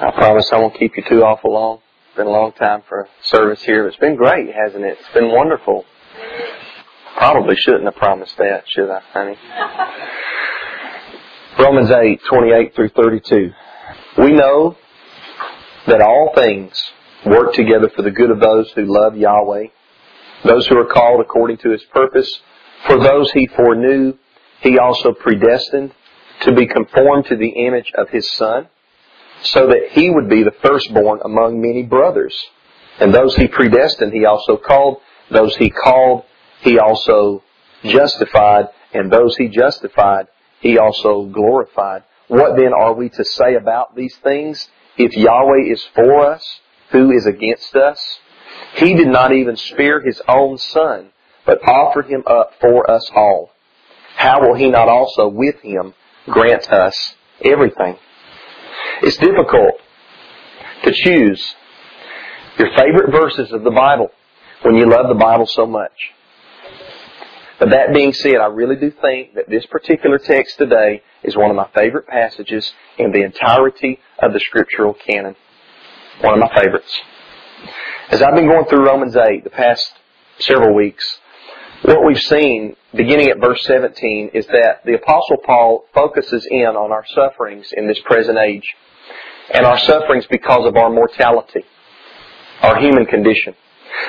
I promise I won't keep you too awful long. It's been a long time for service here. It's been great, hasn't it? It's been wonderful. Probably shouldn't have promised that, should I, honey? Romans 8, 28 through 32. We know that all things work together for the good of those who love Yahweh, those who are called according to His purpose. For those He foreknew, He also predestined to be conformed to the image of His Son so that he would be the firstborn among many brothers. And those he predestined, he also called. Those he called, he also justified. And those he justified, he also glorified. What then are we to say about these things? If Yahweh is for us, who is against us? He did not even spare his own son, but offered him up for us all. How will he not also with him grant us everything? It's difficult to choose your favorite verses of the Bible when you love the Bible so much. But that being said, I really do think that this particular text today is one of my favorite passages in the entirety of the scriptural canon. One of my favorites. As I've been going through Romans 8 the past several weeks, what we've seen, beginning at verse 17, is that the Apostle Paul focuses in on our sufferings in this present age and our sufferings because of our mortality, our human condition.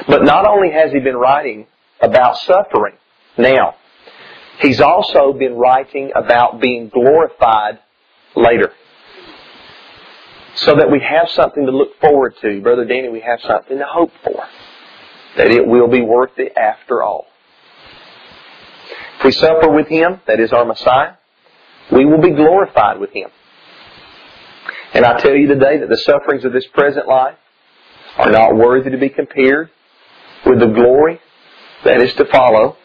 But not only has he been writing about suffering now, he's also been writing about being glorified later. So that we have something to look forward to. Brother Danny, we have something to hope for. That it will be worth it after all. If we suffer with Him, that is our Messiah, we will be glorified with Him. And I tell you today that the sufferings of this present life are not worthy to be compared with the glory that is to follow.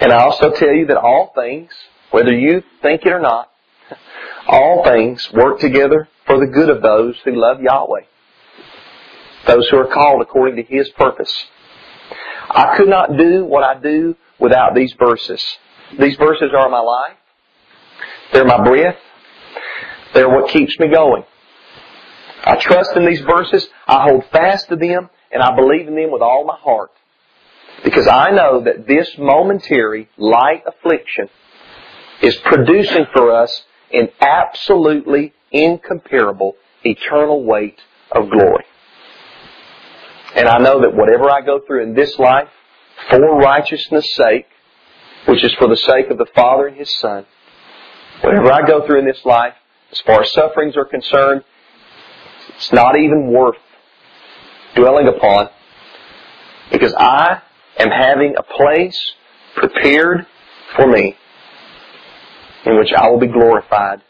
And I also tell you that all things, whether you think it or not, all things work together for the good of those who love Yahweh. Those who are called according to His purpose. I could not do what I do without these verses. These verses are my life. They're my breath. They're what keeps me going. I trust in these verses. I hold fast to them and I believe in them with all my heart. Because I know that this momentary light affliction is producing for us an absolutely incomparable eternal weight of glory. And I know that whatever I go through in this life, for righteousness' sake, which is for the sake of the Father and His Son, whatever I go through in this life, as far as sufferings are concerned, it's not even worth dwelling upon because I am having a place prepared for me in which I will be glorified,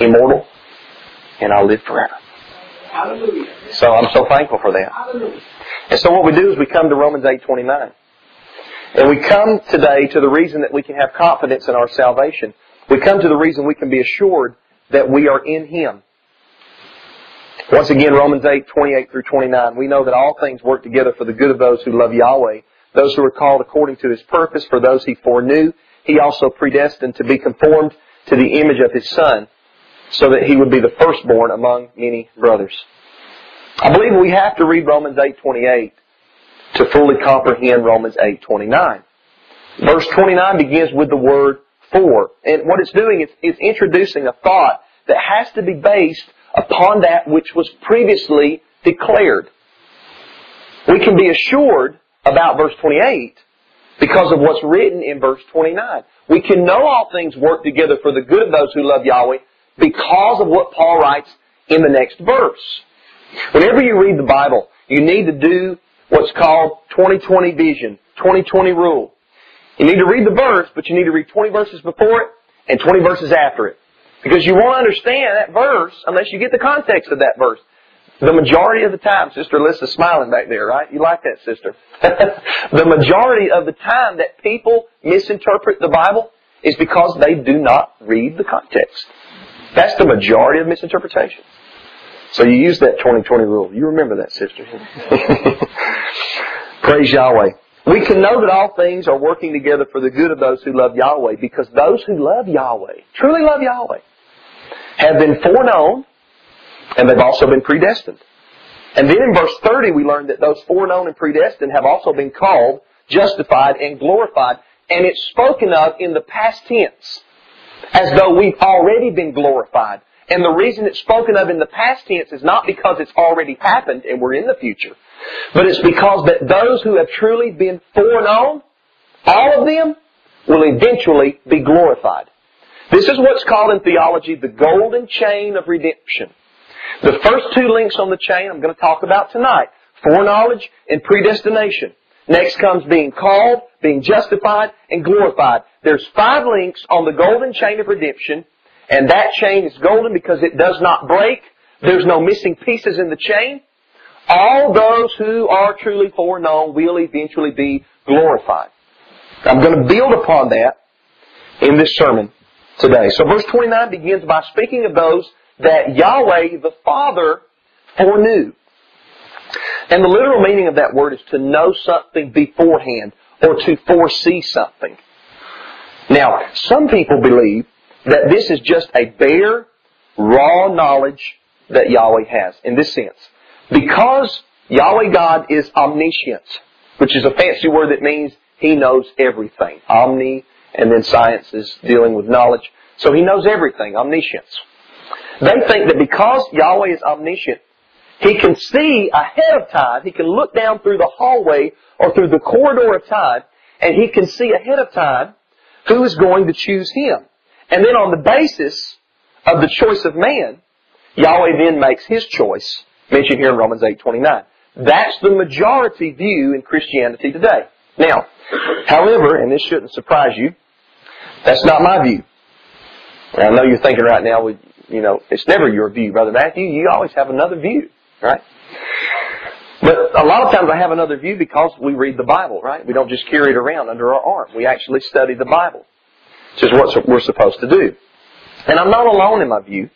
immortal, and I'll live forever. Hallelujah. So I'm so thankful for that. Hallelujah. And so what we do is we come to Romans 8:29. And we come today to the reason that we can have confidence in our salvation. We come to the reason we can be assured that we are in Him. Once again, Romans 8, 28 through 29, we know that all things work together for the good of those who love Yahweh, those who are called according to His purpose, for those He foreknew, He also predestined to be conformed to the image of His Son, so that He would be the firstborn among many brothers. I believe we have to read Romans 8, 28 to fully comprehend Romans 8, 29. Verse 29 begins with the word for. And what it's doing is it's introducing a thought that has to be based upon that which was previously declared. We can be assured about verse 28 because of what's written in verse 29. We can know all things work together for the good of those who love Yahweh because of what Paul writes in the next verse. Whenever you read the Bible, you need to do what's called 2020 vision, 2020 rule. You need to read the verse, but you need to read 20 verses before it and 20 verses after it. Because you won't understand that verse unless you get the context of that verse. The majority of the time, Sister Alyssa's smiling back there, right? You like that, sister. the majority of the time that people misinterpret the Bible is because they do not read the context. That's the majority of misinterpretation. So you use that 2020 rule. You remember that, sister. Praise Yahweh. We can know that all things are working together for the good of those who love Yahweh because those who love Yahweh, truly love Yahweh, have been foreknown And they've also been predestined. And then in verse 30 we learn that those foreknown and predestined have also been called, justified, and glorified. And it's spoken of in the past tense. As though we've already been glorified. And the reason it's spoken of in the past tense is not because it's already happened and we're in the future, but it's because that those who have truly been foreknown, all of them, will eventually be glorified. This is what's called in theology the golden chain of redemption. The first two links on the chain I'm going to talk about tonight. Foreknowledge and predestination. Next comes being called, being justified, and glorified. There's five links on the golden chain of redemption, and that chain is golden because it does not break. There's no missing pieces in the chain. All those who are truly foreknown will eventually be glorified. I'm going to build upon that in this sermon today. So verse 29 begins by speaking of those that Yahweh the Father foreknew. And the literal meaning of that word is to know something beforehand or to foresee something. Now, some people believe that this is just a bare, raw knowledge that Yahweh has in this sense. Because Yahweh God is omniscient, which is a fancy word that means He knows everything. Omni, and then science is dealing with knowledge. So He knows everything, omniscience. They think that because Yahweh is omniscient, He can see ahead of time, He can look down through the hallway or through the corridor of time, and He can see ahead of time who is going to choose Him. And then on the basis of the choice of man, Yahweh then makes His choice, mentioned here in Romans 8.29. That's the majority view in Christianity today. Now, however, and this shouldn't surprise you, that's not my view. I know you're thinking right now, you know, it's never your view, Brother Matthew. You always have another view, right? But a lot of times I have another view because we read the Bible, right? We don't just carry it around under our arm. We actually study the Bible, which is what we're supposed to do. And I'm not alone in my view,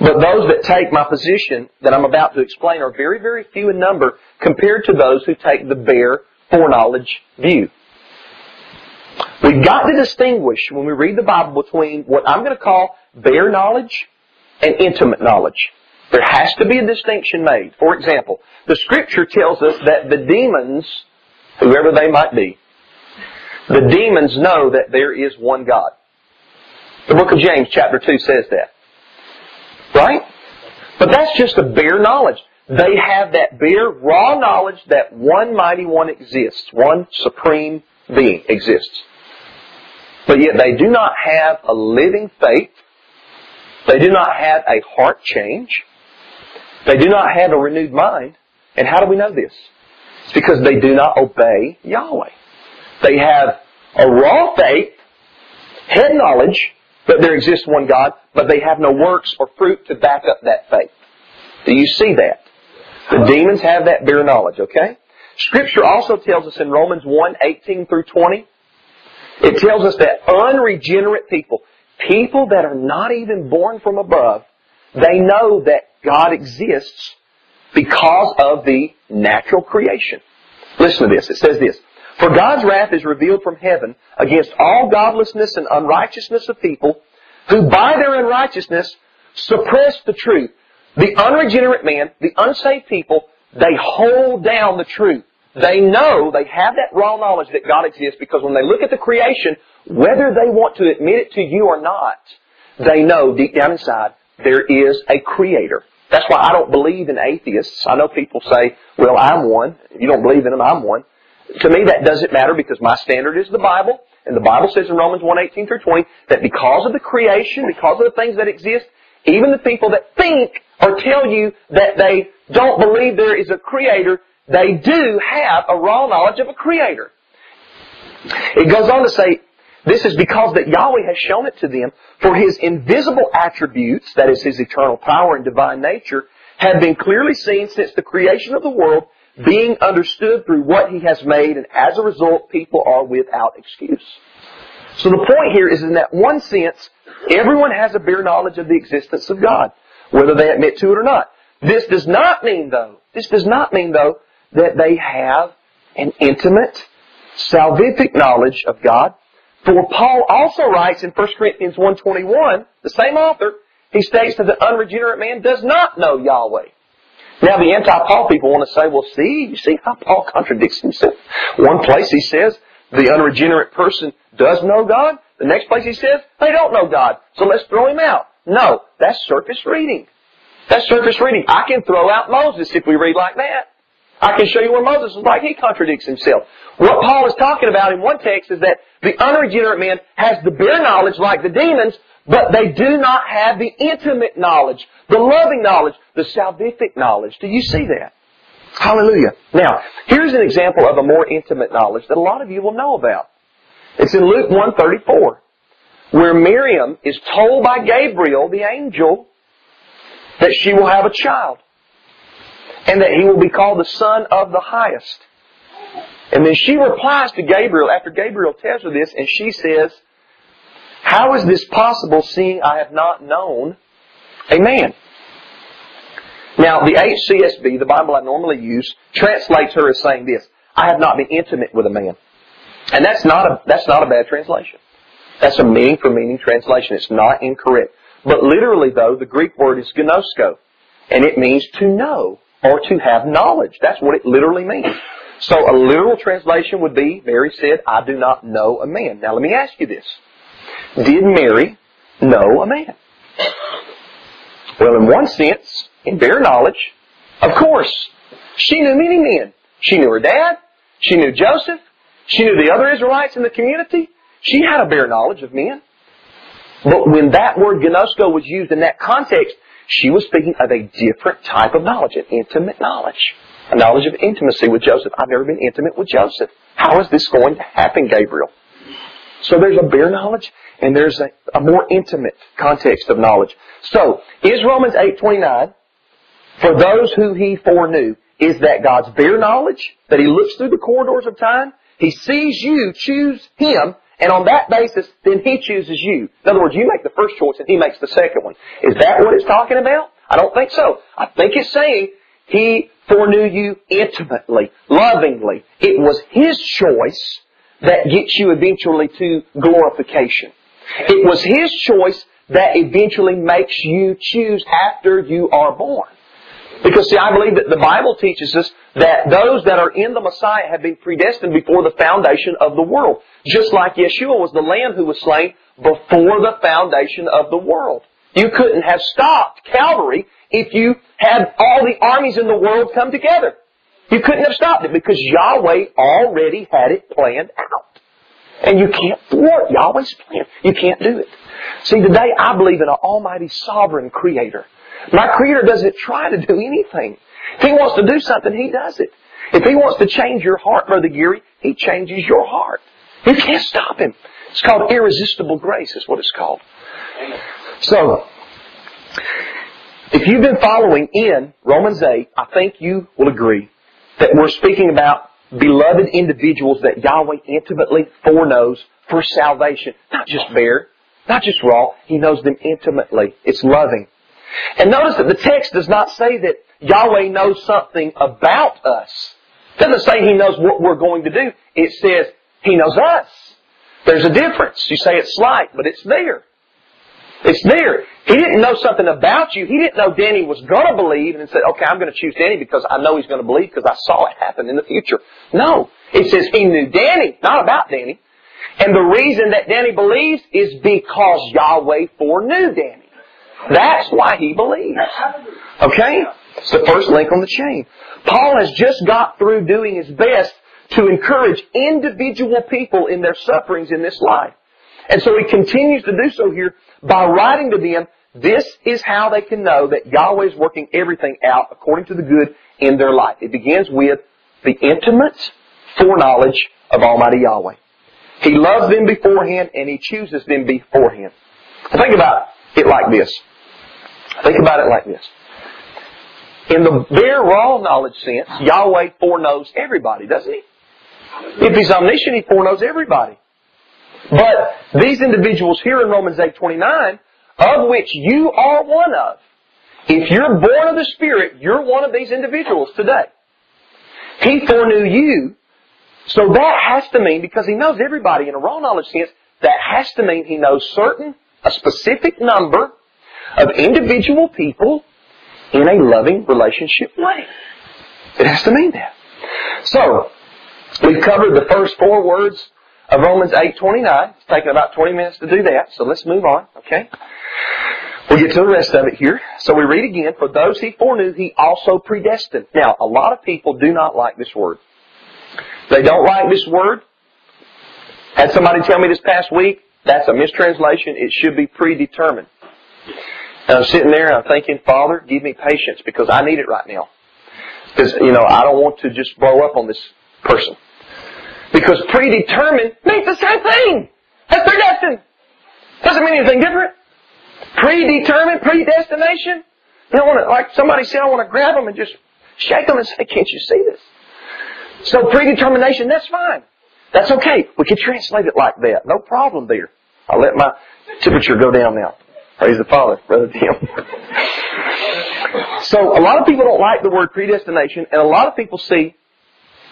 but those that take my position that I'm about to explain are very, very few in number compared to those who take the bare foreknowledge view. We've got to distinguish when we read the Bible between what I'm going to call bare knowledge and intimate knowledge. There has to be a distinction made. For example, the scripture tells us that the demons, whoever they might be, the demons know that there is one God. The book of James chapter 2 says that. Right? But that's just a bare knowledge. They have that bare, raw knowledge that one mighty one exists. One supreme being exists. But yet they do not have a living faith. They do not have a heart change. They do not have a renewed mind. And how do we know this? It's because they do not obey Yahweh. They have a raw faith, head knowledge that there exists one God, but they have no works or fruit to back up that faith. Do you see that? The demons have that bare knowledge, okay? Scripture also tells us in Romans 1, 18 through 20, it tells us that unregenerate people, people that are not even born from above, they know that God exists because of the natural creation. Listen to this. It says this. For God's wrath is revealed from heaven against all godlessness and unrighteousness of people who by their unrighteousness suppress the truth. The unregenerate man, the unsaved people, they hold down the truth. They know, they have that raw knowledge that God exists because when they look at the creation, whether they want to admit it to you or not, they know deep down inside there is a creator. That's why I don't believe in atheists. I know people say, well, I'm one. You don't believe in them, I'm one. To me, that doesn't matter because my standard is the Bible. And the Bible says in Romans 1, 18 through 20 that because of the creation, because of the things that exist, even the people that think or tell you that they don't believe there is a creator, they do have a raw knowledge of a creator. It goes on to say, this is because that Yahweh has shown it to them, for His invisible attributes, that is His eternal power and divine nature, have been clearly seen since the creation of the world, Mm-hmm. being understood through what He has made, and as a result, people are without excuse. So the point here is in that one sense, everyone has a bare knowledge of the existence of God, whether they admit to it or not. This does not mean though, this does not mean though, that they have an intimate, salvific knowledge of God for Paul also writes in 1 Corinthians 1.21, the same author, he states that the unregenerate man does not know Yahweh. Now the anti-Paul people want to say, well see, you see how Paul contradicts himself. One place he says the unregenerate person does know God. The next place he says they don't know God. So let's throw him out. No, that's surface reading. That's surface reading. I can throw out Moses if we read like that. I can show you where Moses is like he contradicts himself. What Paul is talking about in one text is that the unregenerate man has the bare knowledge like the demons, but they do not have the intimate knowledge, the loving knowledge, the salvific knowledge. Do you see that? Hallelujah. Now, here's an example of a more intimate knowledge that a lot of you will know about. It's in Luke 134, where Miriam is told by Gabriel, the angel, that she will have a child. And that he will be called the Son of the Highest. And then she replies to Gabriel after Gabriel tells her this, and she says, How is this possible seeing I have not known a man? Now, the HCSB, the Bible I normally use, translates her as saying this, I have not been intimate with a man. And that's not a, that's not a bad translation. That's a meaning for meaning translation. It's not incorrect. But literally though, the Greek word is gnosko. And it means to know or to have knowledge. That's what it literally means. So a literal translation would be, Mary said, I do not know a man. Now let me ask you this. Did Mary know a man? Well, in one sense, in bare knowledge, of course, she knew many men. She knew her dad. She knew Joseph. She knew the other Israelites in the community. She had a bare knowledge of men. But when that word gnosko was used in that context, she was speaking of a different type of knowledge, an intimate knowledge. A knowledge of intimacy with Joseph. I've never been intimate with Joseph. How is this going to happen, Gabriel? So there's a bare knowledge and there's a, a more intimate context of knowledge. So, is Romans 8.29, for those who he foreknew, is that God's bare knowledge, that he looks through the corridors of time, he sees you choose him, and on that basis, then he chooses you. In other words, you make the first choice and he makes the second one. Is that what it's talking about? I don't think so. I think it's saying he foreknew you intimately, lovingly. It was his choice that gets you eventually to glorification. It was his choice that eventually makes you choose after you are born. Because see, I believe that the Bible teaches us that those that are in the Messiah have been predestined before the foundation of the world. Just like Yeshua was the Lamb who was slain before the foundation of the world. You couldn't have stopped Calvary if you had all the armies in the world come together. You couldn't have stopped it because Yahweh already had it planned out. And you can't thwart Yahweh's plan. You can't do it. See, today I believe in an almighty sovereign creator my Creator doesn't try to do anything. If He wants to do something, He does it. If He wants to change your heart, Brother Geary, He changes your heart. You can't stop Him. It's called irresistible grace, is what it's called. So, if you've been following in Romans 8, I think you will agree that we're speaking about beloved individuals that Yahweh intimately foreknows for salvation. Not just bare, not just raw. He knows them intimately. It's loving. And notice that the text does not say that Yahweh knows something about us. It doesn't say He knows what we're going to do. It says He knows us. There's a difference. You say it's slight, but it's there. It's there. He didn't know something about you. He didn't know Danny was going to believe and said, okay, I'm going to choose Danny because I know he's going to believe because I saw it happen in the future. No. It says he knew Danny, not about Danny. And the reason that Danny believes is because Yahweh foreknew Danny. That's why he believes. Okay? It's the first link on the chain. Paul has just got through doing his best to encourage individual people in their sufferings in this life. And so he continues to do so here by writing to them, this is how they can know that Yahweh is working everything out according to the good in their life. It begins with the intimate foreknowledge of Almighty Yahweh. He loves them beforehand and He chooses them beforehand. Think about it like this. Think about it like this. In the bare raw knowledge sense, Yahweh foreknows everybody, doesn't He? If He's omniscient, He foreknows everybody. But these individuals here in Romans 8:29, of which you are one of, if you're born of the Spirit, you're one of these individuals today. He foreknew you, so that has to mean, because He knows everybody in a raw knowledge sense, that has to mean He knows certain, a specific number of individual people in a loving relationship way. It has to mean that. So, we've covered the first four words of Romans 8.29. It's taken about 20 minutes to do that, so let's move on, okay? We'll get to the rest of it here. So we read again, for those he foreknew, he also predestined. Now, a lot of people do not like this word. They don't like this word. Had somebody tell me this past week, that's a mistranslation. It should be predetermined. And I'm sitting there and I'm thinking, Father, give me patience because I need it right now. Because, you know, I don't want to just blow up on this person. Because predetermined means the same thing as predestined. Doesn't mean anything different. Predetermined, predestination. You don't want to, like somebody said, I want to grab them and just shake them and say, can't you see this? So predetermination, that's fine. That's okay. We can translate it like that. No problem there. I'll let my temperature go down now. Praise the Father, Brother Tim. so a lot of people don't like the word predestination, and a lot of people see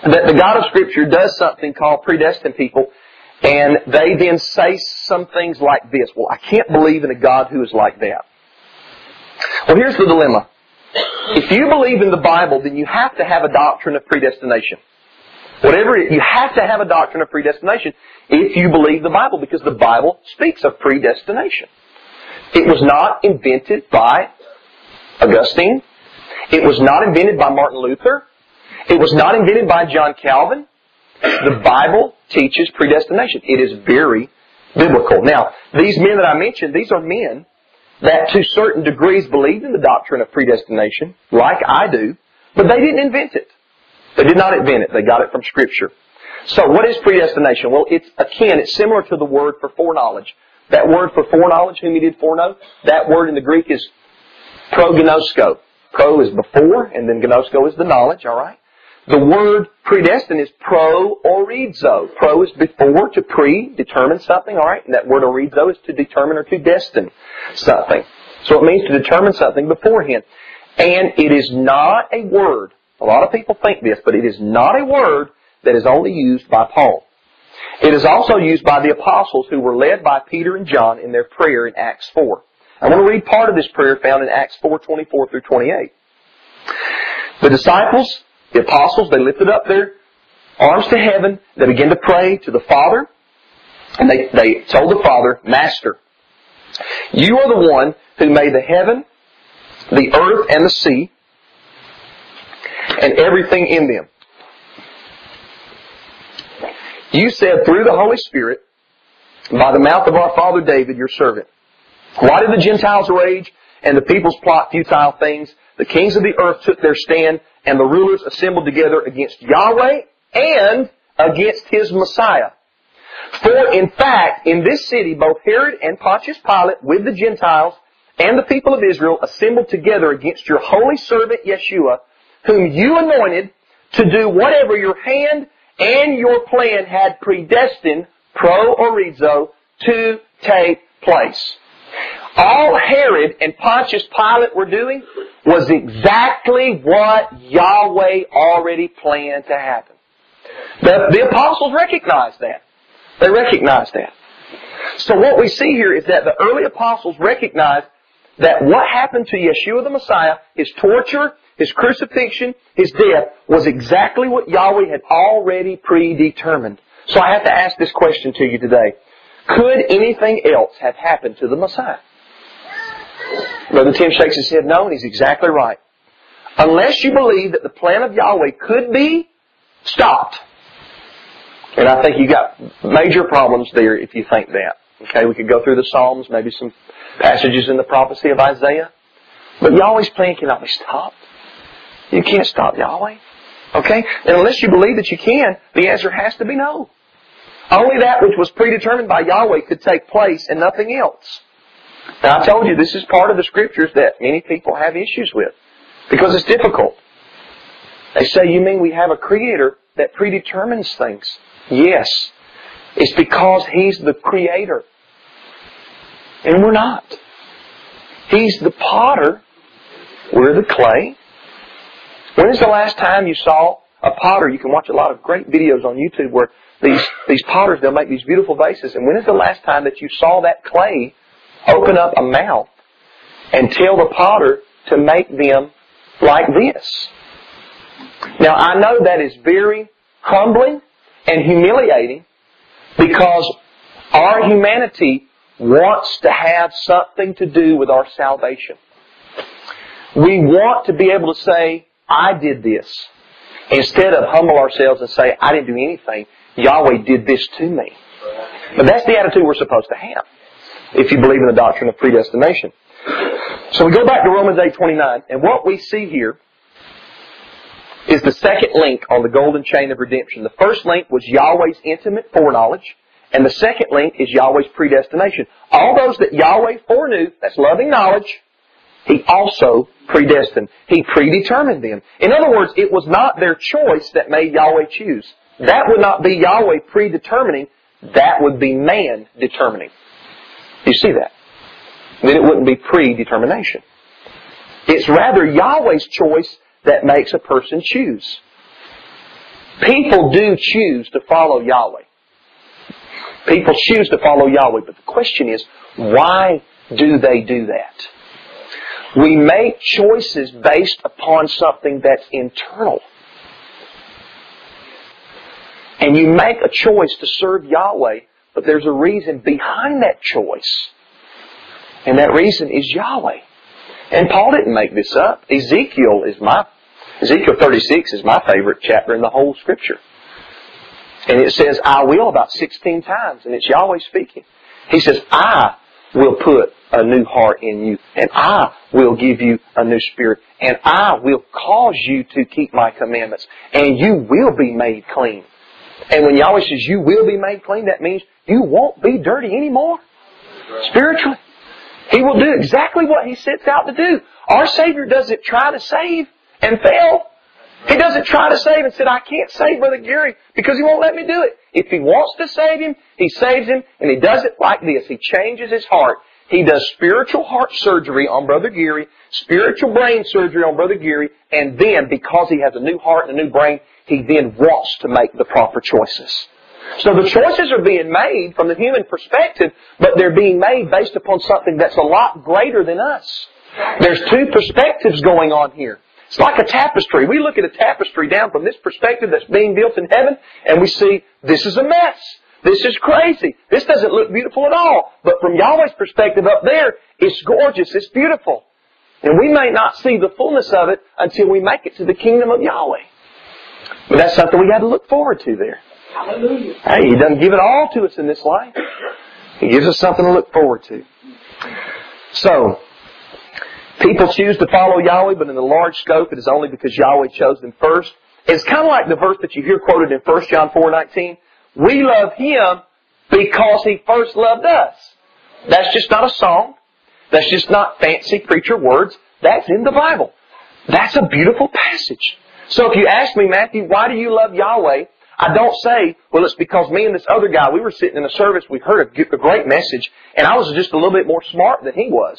that the God of Scripture does something called predestined people, and they then say some things like this. Well, I can't believe in a God who is like that. Well, here's the dilemma. If you believe in the Bible, then you have to have a doctrine of predestination. Whatever it, you have to have a doctrine of predestination if you believe the Bible, because the Bible speaks of predestination. It was not invented by Augustine. It was not invented by Martin Luther. It was not invented by John Calvin. The Bible teaches predestination. It is very biblical. Now, these men that I mentioned, these are men that to certain degrees believed in the doctrine of predestination, like I do, but they didn't invent it. They did not invent it. They got it from Scripture. So what is predestination? Well, it's akin, it's similar to the word for foreknowledge. That word for foreknowledge, whom he did foreknow, that word in the Greek is prognosko. Pro is before, and then gnosko is the knowledge, alright? The word predestined is pro orizo. Pro is before to pre, determine something, alright? And that word orizo is to determine or to destine something. So it means to determine something beforehand. And it is not a word, a lot of people think this, but it is not a word that is only used by Paul. It is also used by the apostles who were led by Peter and John in their prayer in Acts 4. I want to read part of this prayer found in Acts 4, 24 through 28. The disciples the apostles, they lifted up their arms to heaven. They began to pray to the Father. And they, they told the Father, Master, you are the one who made the heaven, the earth, and the sea, and everything in them. You said through the Holy Spirit, by the mouth of our father David, your servant, why did the Gentiles rage and the peoples plot futile things? The kings of the earth took their stand and the rulers assembled together against Yahweh and against his Messiah. For in fact, in this city, both Herod and Pontius Pilate with the Gentiles and the people of Israel assembled together against your holy servant Yeshua, whom you anointed to do whatever your hand and your plan had predestined, pro orizo, to take place. All Herod and Pontius Pilate were doing was exactly what Yahweh already planned to happen. The, the apostles recognized that. They recognized that. So what we see here is that the early apostles recognized that what happened to Yeshua the Messiah, his torture, his crucifixion, his death, was exactly what Yahweh had already predetermined. So I have to ask this question to you today. Could anything else have happened to the Messiah? Brother Tim shakes his head no, and he's exactly right. Unless you believe that the plan of Yahweh could be stopped. And I think you got major problems there if you think that. Okay, we could go through the Psalms, maybe some passages in the prophecy of Isaiah. But Yahweh's plan cannot be stopped. You can't stop Yahweh. Okay? And unless you believe that you can, the answer has to be no. Only that which was predetermined by Yahweh could take place and nothing else. Now I told you this is part of the scriptures that many people have issues with because it's difficult. They say, you mean we have a creator that predetermines things? Yes. It's because he's the creator. And we're not. He's the potter. We're the clay. When is the last time you saw a potter? You can watch a lot of great videos on YouTube where these, these potters, they'll make these beautiful vases. And when is the last time that you saw that clay open up a mouth and tell the potter to make them like this. Now I know that is very humbling and humiliating because our humanity wants to have something to do with our salvation. We want to be able to say, I did this. Instead of humble ourselves and say, I didn't do anything. Yahweh did this to me. But that's the attitude we're supposed to have if you believe in the doctrine of predestination. So we go back to Romans 8:29, and what we see here is the second link on the golden chain of redemption. The first link was Yahweh's intimate foreknowledge, and the second link is Yahweh's predestination. All those that Yahweh foreknew, that's loving knowledge, He also predestined. He predetermined them. In other words, it was not their choice that made Yahweh choose. That would not be Yahweh predetermining, that would be man determining. You see that? Then it wouldn't be predetermination. It's rather Yahweh's choice that makes a person choose. People do choose to follow Yahweh. People choose to follow Yahweh, but the question is, why do they do that? We make choices based upon something that's internal. And you make a choice to serve Yahweh, but there's a reason behind that choice. And that reason is Yahweh. And Paul didn't make this up. Ezekiel is my, Ezekiel 36 is my favorite chapter in the whole scripture. And it says, I will about 16 times, and it's Yahweh speaking. He says, I will put a new heart in you, and I will give you a new spirit, and I will cause you to keep my commandments, and you will be made clean. And when Yahweh says you will be made clean, that means you won't be dirty anymore. Spiritually. He will do exactly what He sets out to do. Our Savior doesn't try to save and fail. He doesn't try to save and said, I can't save Brother Gary because he won't let me do it. If he wants to save him, he saves him and he does it like this. He changes his heart. He does spiritual heart surgery on Brother Gary, spiritual brain surgery on Brother Gary, and then because he has a new heart and a new brain, he then wants to make the proper choices. So the choices are being made from the human perspective, but they're being made based upon something that's a lot greater than us. There's two perspectives going on here. It's like a tapestry. We look at a tapestry down from this perspective that's being built in heaven, and we see this is a mess. This is crazy. This doesn't look beautiful at all. But from Yahweh's perspective up there, it's gorgeous. It's beautiful. And we may not see the fullness of it until we make it to the kingdom of Yahweh. But that's something we got to look forward to there. Hallelujah. Hey, He doesn't give it all to us in this life. He gives us something to look forward to. So, People choose to follow Yahweh, but in the large scope, it is only because Yahweh chose them first. It's kind of like the verse that you hear quoted in 1 John 4:19. We love Him because He first loved us. That's just not a song. That's just not fancy preacher words. That's in the Bible. That's a beautiful passage. So if you ask me, Matthew, why do you love Yahweh? I don't say, well, it's because me and this other guy, we were sitting in a service, we heard a, great message, and I was just a little bit more smart than he was.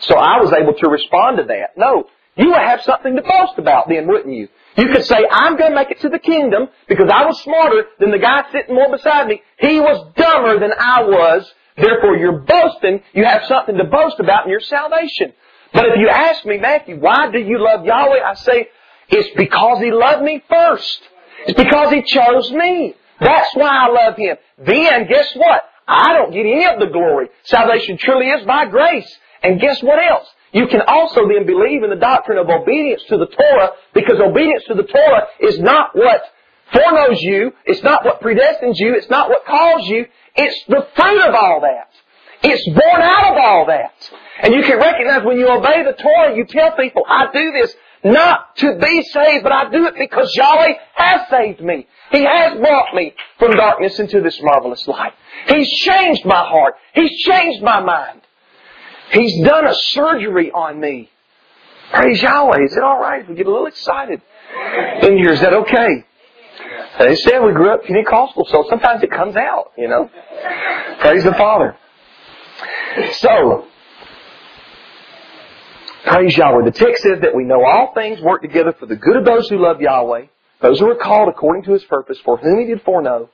So I was able to respond to that. No, you would have something to boast about then, wouldn't you? You could say, I'm going to make it to the kingdom because I was smarter than the guy sitting more beside me. He was dumber than I was. Therefore, you're boasting. You have something to boast about in your salvation. But if you ask me, Matthew, why do you love Yahweh? I say, it's because He loved me first. It's because He chose me. That's why I love Him. Then, guess what? I don't get any of the glory. Salvation truly is by grace. And guess what else? You can also then believe in the doctrine of obedience to the Torah because obedience to the Torah is not what foreknows you. It's not what predestines you. It's not what calls you. It's the fruit of all that. It's born out of all that. And you can recognize when you obey the Torah, you tell people, I do this not to be saved, but I do it because Yahweh has saved me. He has brought me from darkness into this marvelous light. He's changed my heart. He's changed my mind. He's done a surgery on me. Praise Yahweh. Is it alright if we get a little excited in here? Is that okay? They said we grew up Pentecostal, so sometimes it comes out, you know. Praise the Father. So, praise Yahweh. The text says that we know all things work together for the good of those who love Yahweh, those who are called according to His purpose, for whom He did foreknow.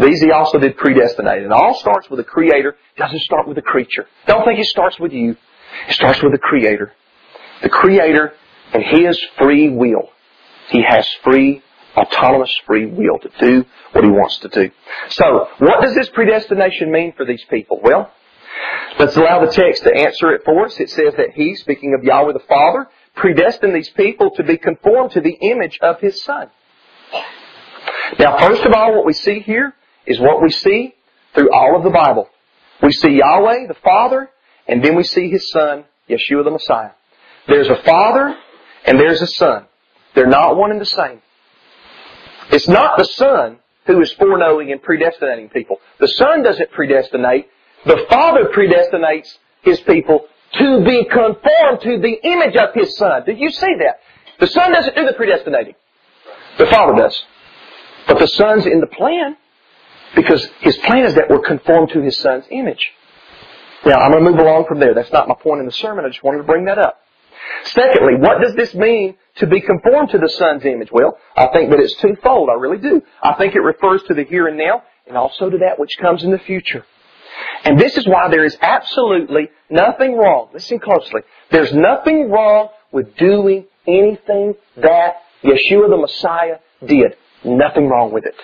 These he also did predestinate. It all starts with a creator, it doesn't start with a creature. Don't think it starts with you. It starts with the Creator. The Creator and His free will. He has free, autonomous free will to do what He wants to do. So, what does this predestination mean for these people? Well, let's allow the text to answer it for us. It says that He, speaking of Yahweh the Father, predestined these people to be conformed to the image of His Son. Now, first of all, what we see here is what we see through all of the Bible. We see Yahweh, the Father, and then we see His Son, Yeshua the Messiah. There's a Father and there's a Son. They're not one and the same. It's not the Son who is foreknowing and predestinating people. The Son doesn't predestinate. The Father predestinates His people to be conformed to the image of His Son. Did you see that? The Son doesn't do the predestinating. The Father does. But the Son's in the plan because His plan is that we're conformed to His Son's image. Now, I'm going to move along from there. That's not my point in the sermon. I just wanted to bring that up. Secondly, what does this mean to be conformed to the Son's image? Well, I think that it's twofold. I really do. I think it refers to the here and now and also to that which comes in the future. And this is why there is absolutely nothing wrong. Listen closely. There's nothing wrong with doing anything that Yeshua the Messiah did. Nothing wrong with it.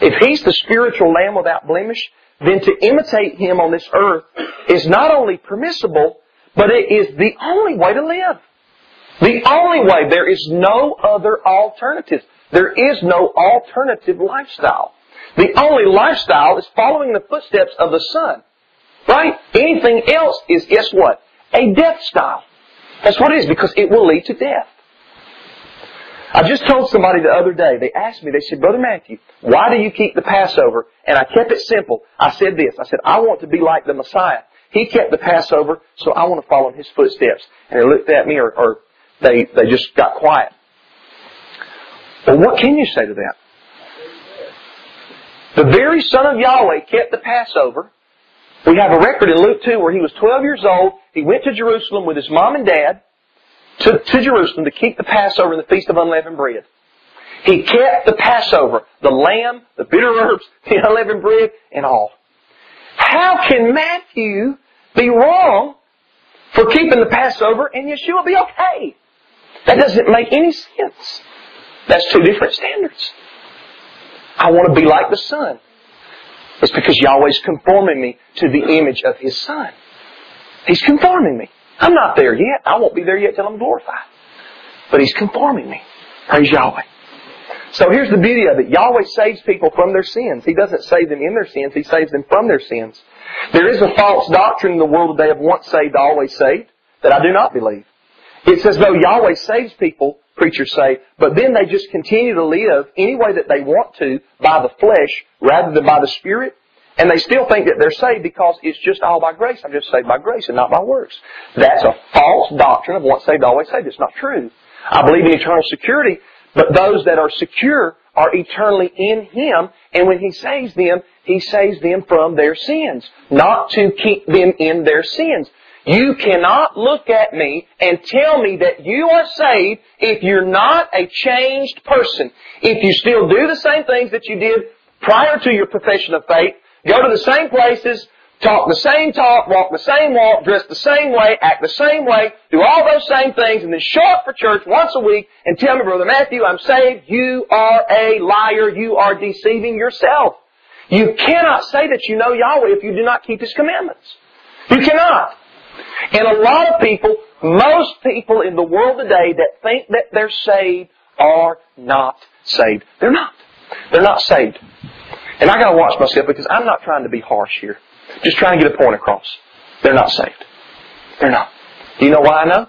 If He's the spiritual lamb without blemish, then to imitate Him on this earth is not only permissible, but it is the only way to live. The only way. There is no other alternative. There is no alternative lifestyle. The only lifestyle is following the footsteps of the Son. Right? Anything else is, guess what? A death style. That's what it is because it will lead to death. I just told somebody the other day, they asked me, they said, Brother Matthew, why do you keep the Passover? And I kept it simple. I said this, I said, I want to be like the Messiah. He kept the Passover, so I want to follow in his footsteps. And they looked at me or, or they, they just got quiet. Well, what can you say to that? The very Son of Yahweh kept the Passover. We have a record in Luke 2 where he was 12 years old. He went to Jerusalem with his mom and dad to, to Jerusalem to keep the Passover and the Feast of Unleavened Bread. He kept the Passover, the lamb, the bitter herbs, the unleavened bread, and all. How can Matthew be wrong for keeping the Passover and Yeshua be okay? That doesn't make any sense. That's two different standards. I want to be like the Son. It's because Yahweh's conforming me to the image of His Son. He's conforming me. I'm not there yet. I won't be there yet till I'm glorified. But He's conforming me. Praise Yahweh. So here's the beauty of it. Yahweh saves people from their sins. He doesn't save them in their sins. He saves them from their sins. There is a false doctrine in the world today of once saved, always saved that I do not believe. It's as though Yahweh saves people, preachers say, but then they just continue to live any way that they want to by the flesh rather than by the Spirit. And they still think that they're saved because it's just all by grace. I'm just saved by grace and not by works. That's a false doctrine of once saved, always saved. It's not true. I believe in eternal security, but those that are secure are eternally in Him, and when He saves them, He saves them from their sins, not to keep them in their sins. You cannot look at me and tell me that you are saved if you're not a changed person. If you still do the same things that you did prior to your profession of faith, go to the same places, talk the same talk, walk the same walk, dress the same way, act the same way, do all those same things, and then show up for church once a week and tell me, Brother Matthew, I'm saved. You are a liar. You are deceiving yourself. You cannot say that you know Yahweh if you do not keep His commandments. You cannot. And a lot of people, most people in the world today that think that they're saved are not saved. They're not. They're not saved. And I gotta watch myself because I'm not trying to be harsh here. Just trying to get a point across. They're not saved. They're not. Do you know why I know?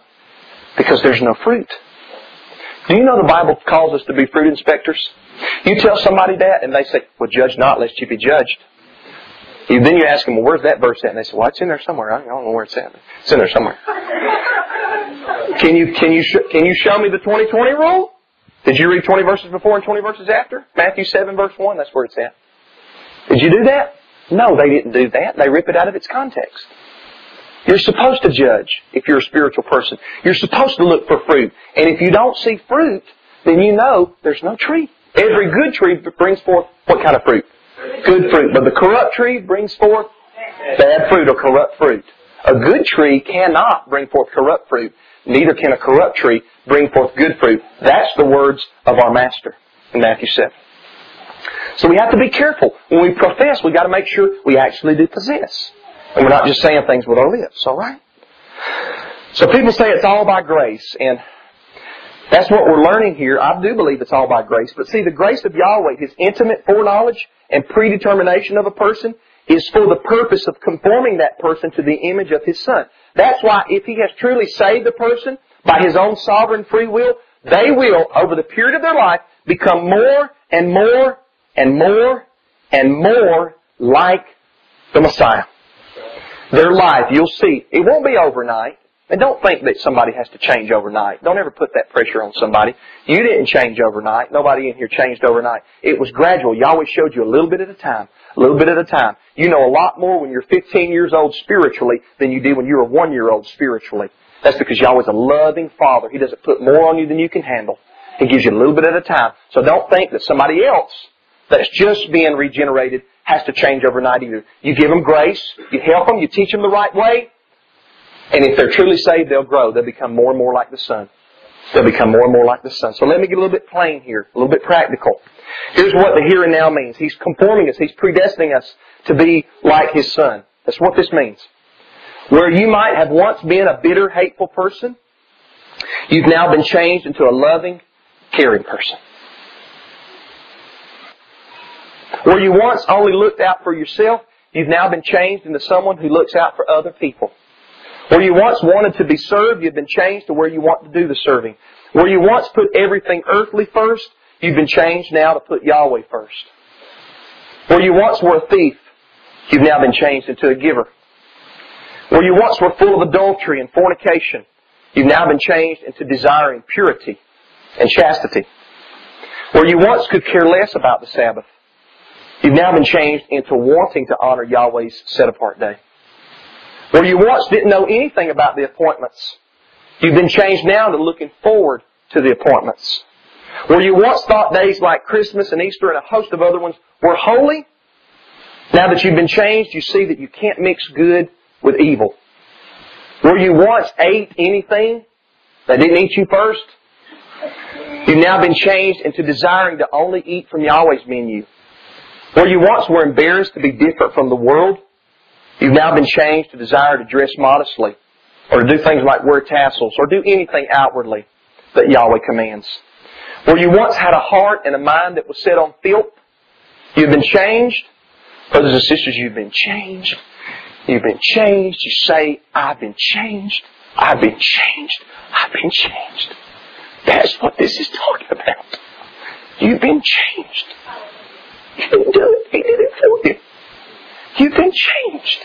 Because there's no fruit. Do you know the Bible calls us to be fruit inspectors? You tell somebody that and they say, well judge not lest you be judged. You, then you ask them, well, where's that verse at? And they say, well, it's in there somewhere. I don't know where it's at. It's in there somewhere. can you, can you, sh- can you show me the 2020 rule? Did you read 20 verses before and 20 verses after? Matthew 7 verse 1, that's where it's at. Did you do that? No, they didn't do that. They rip it out of its context. You're supposed to judge if you're a spiritual person. You're supposed to look for fruit. And if you don't see fruit, then you know there's no tree. Every good tree brings forth what kind of fruit? Good fruit. But the corrupt tree brings forth bad fruit or corrupt fruit. A good tree cannot bring forth corrupt fruit. Neither can a corrupt tree bring forth good fruit. That's the words of our Master in Matthew 7. So we have to be careful. When we profess, we got to make sure we actually do possess. And we're not just saying things with our lips, alright? So people say it's all by grace, and that's what we're learning here. I do believe it's all by grace. But see, the grace of Yahweh, His intimate foreknowledge and predetermination of a person, is for the purpose of conforming that person to the image of His Son. That's why if He has truly saved the person by His own sovereign free will, they will, over the period of their life, become more and more and more and more like the Messiah. Their life, you'll see, it won't be overnight. And don't think that somebody has to change overnight. Don't ever put that pressure on somebody. You didn't change overnight. Nobody in here changed overnight. It was gradual. Yahweh showed you a little bit at a time. A little bit at a time. You know a lot more when you're 15 years old spiritually than you do when you're a one year old spiritually. That's because Yahweh's a loving Father. He doesn't put more on you than you can handle. He gives you a little bit at a time. So don't think that somebody else that's just being regenerated has to change overnight either. You give them grace, you help them, you teach them the right way, and if they're truly saved, they'll grow. They'll become more and more like the Son. They'll become more and more like the Son. So let me get a little bit plain here, a little bit practical. Here's what the here and now means. He's conforming us. He's predestining us to be like His Son. That's what this means. Where you might have once been a bitter, hateful person, you've now been changed into a loving, caring person. Where you once only looked out for yourself, you've now been changed into someone who looks out for other people. Where you once wanted to be served, you've been changed to where you want to do the serving. Where you once put everything earthly first, you've been changed now to put Yahweh first. Where you once were a thief, you've now been changed into a giver. Where you once were full of adultery and fornication, you've now been changed into desiring purity and chastity. Where you once could care less about the Sabbath, you've now been changed into wanting to honor Yahweh's set apart day. Where you once didn't know anything about the appointments, you've been changed now to looking forward to the appointments. Where you once thought days like Christmas and Easter and a host of other ones were holy, now that you've been changed, you see that you can't mix good with evil. Where you once ate anything that didn't eat you first, you've now been changed into desiring to only eat from Yahweh's menu. Where you once were embarrassed to be different from the world, You've now been changed to desire to dress modestly, or to do things like wear tassels, or do anything outwardly that Yahweh commands. Where you once had a heart and a mind that was set on filth, you've been changed. Brothers and sisters, you've been changed. You've been changed. You say, I've been changed. I've been changed. I've been changed. That's what this is talking about. You've been changed. You didn't do it. He did it for you. You've been changed.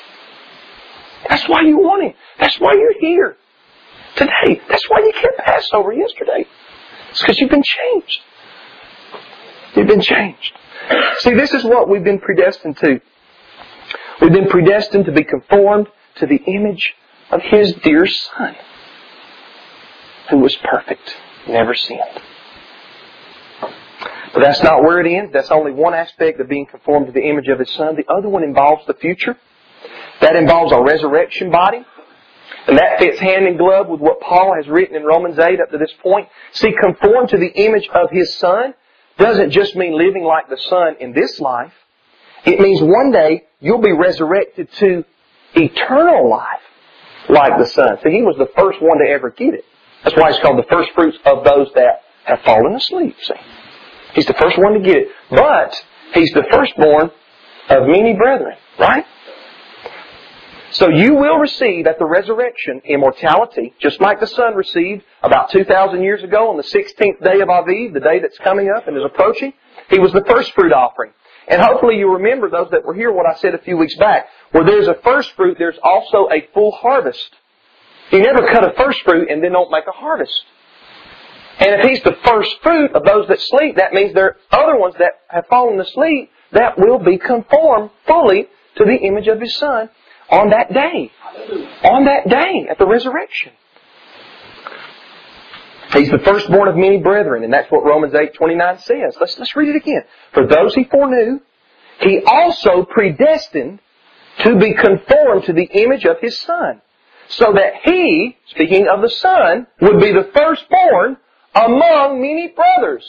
That's why you want Him. That's why you're here today. That's why you can't pass over yesterday. It's because you've been changed. You've been changed. See, this is what we've been predestined to. We've been predestined to be conformed to the image of His dear Son, who was perfect, never sinned. But that's not where it ends. That's only one aspect of being conformed to the image of His Son. The other one involves the future. That involves a resurrection body. And that fits hand in glove with what Paul has written in Romans 8 up to this point. See, conform to the image of His Son doesn't just mean living like the Son in this life. It means one day you'll be resurrected to eternal life like the Son. See, He was the first one to ever get it. That's why He's called the first fruits of those that have fallen asleep. See? He's the first one to get it. But he's the firstborn of many brethren, right? So you will receive at the resurrection immortality, just like the Son received about 2,000 years ago on the 16th day of Aviv, the day that's coming up and is approaching. He was the first fruit offering. And hopefully you remember those that were here what I said a few weeks back. Where there's a first fruit, there's also a full harvest. You never cut a first fruit and then don't make a harvest. And if he's the first fruit of those that sleep, that means there are other ones that have fallen asleep that will be conformed fully to the image of his son on that day. On that day at the resurrection. He's the firstborn of many brethren, and that's what Romans 8, 29 says. Let's, let's read it again. For those he foreknew, he also predestined to be conformed to the image of his son. so that he, speaking of the Son, would be the firstborn among many brothers.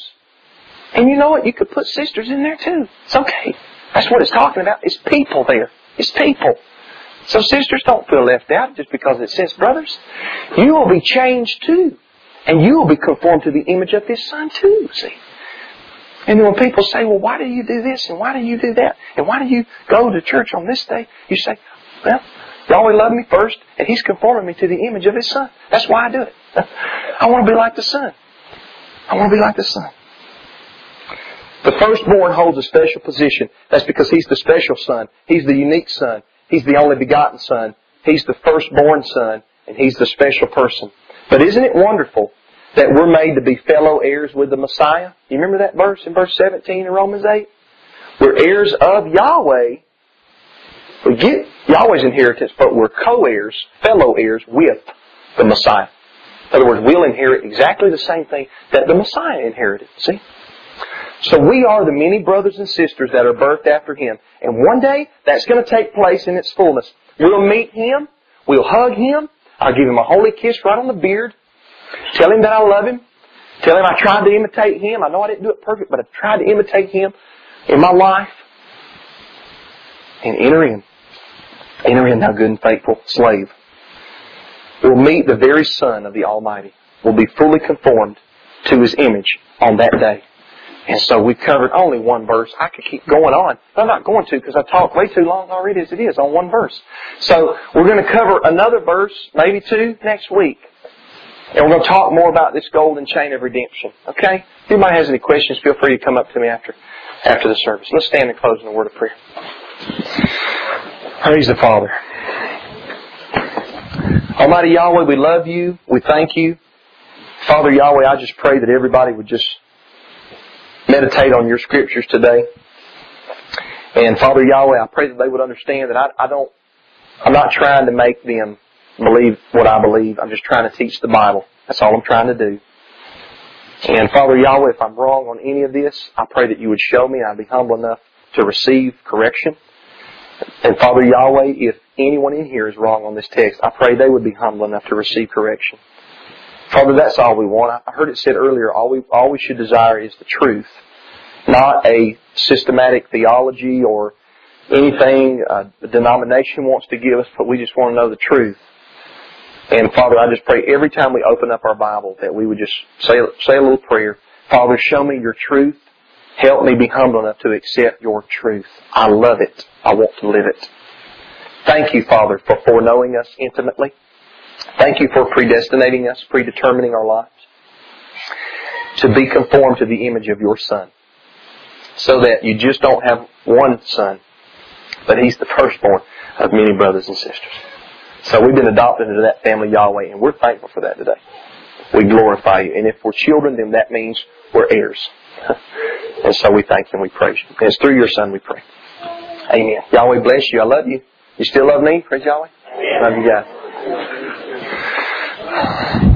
And you know what? You could put sisters in there too. It's okay. That's what it's talking about. It's people there. It's people. So sisters, don't feel left out just because it says brothers. You will be changed too. And you will be conformed to the image of His Son too, see. And then when people say, well, why do you do this and why do you do that? And why do you go to church on this day? You say, well, Yahweh loved me first and He's conforming me to the image of His Son. That's why I do it. I want to be like the Son. I want to be like the Son. The firstborn holds a special position. That's because he's the special son. He's the unique son. He's the only begotten son. He's the firstborn son. And he's the special person. But isn't it wonderful that we're made to be fellow heirs with the Messiah? You remember that verse in verse 17 in Romans 8? We're heirs of Yahweh. We get Yahweh's inheritance, but we're co-heirs, fellow heirs with the Messiah. In other words, we'll inherit exactly the same thing that the Messiah inherited. See? So we are the many brothers and sisters that are birthed after Him. And one day, that's going to take place in its fullness. We'll meet Him. We'll hug Him. I'll give Him a holy kiss right on the beard. Tell Him that I love Him. Tell Him I tried to imitate Him. I know I didn't do it perfect, but I tried to imitate Him in my life. And enter in. Enter in, thou good and faithful slave. We'll meet the very Son of the Almighty. We'll be fully conformed to His image on that day. And so we've covered only one verse. I could keep going on. I'm not going to because I talked way too long already as it is on one verse. So we're going to cover another verse, maybe two, next week. And we're going to talk more about this golden chain of redemption. Okay? If anybody has any questions, feel free to come up to me after, after the service. Let's stand and close in a word of prayer. Praise the Father. Almighty Yahweh, we love you. We thank you. Father Yahweh, I just pray that everybody would just meditate on your scriptures today. And Father Yahweh, I pray that they would understand that I, I don't, I'm not trying to make them believe what I believe. I'm just trying to teach the Bible. That's all I'm trying to do. And Father Yahweh, if I'm wrong on any of this, I pray that you would show me. I'd be humble enough to receive correction. And Father Yahweh, if anyone in here is wrong on this text, I pray they would be humble enough to receive correction. Father, that's all we want. I heard it said earlier, all we, all we should desire is the truth, not a systematic theology or anything uh, a denomination wants to give us, but we just want to know the truth. And Father, I just pray every time we open up our Bible that we would just say, say a little prayer. Father, show me your truth. Help me be humble enough to accept your truth. I love it. I want to live it. Thank you, Father, for foreknowing us intimately. Thank you for predestinating us, predetermining our lives to be conformed to the image of your Son. So that you just don't have one son, but he's the firstborn of many brothers and sisters. So we've been adopted into that family, Yahweh, and we're thankful for that today. We glorify you. And if we're children, then that means we're heirs. and so we thank you and we praise you. And it's through your Son we pray. Amen. Yahweh bless you. I love you. You still love me? Praise Yahweh. Amen. Love you guys.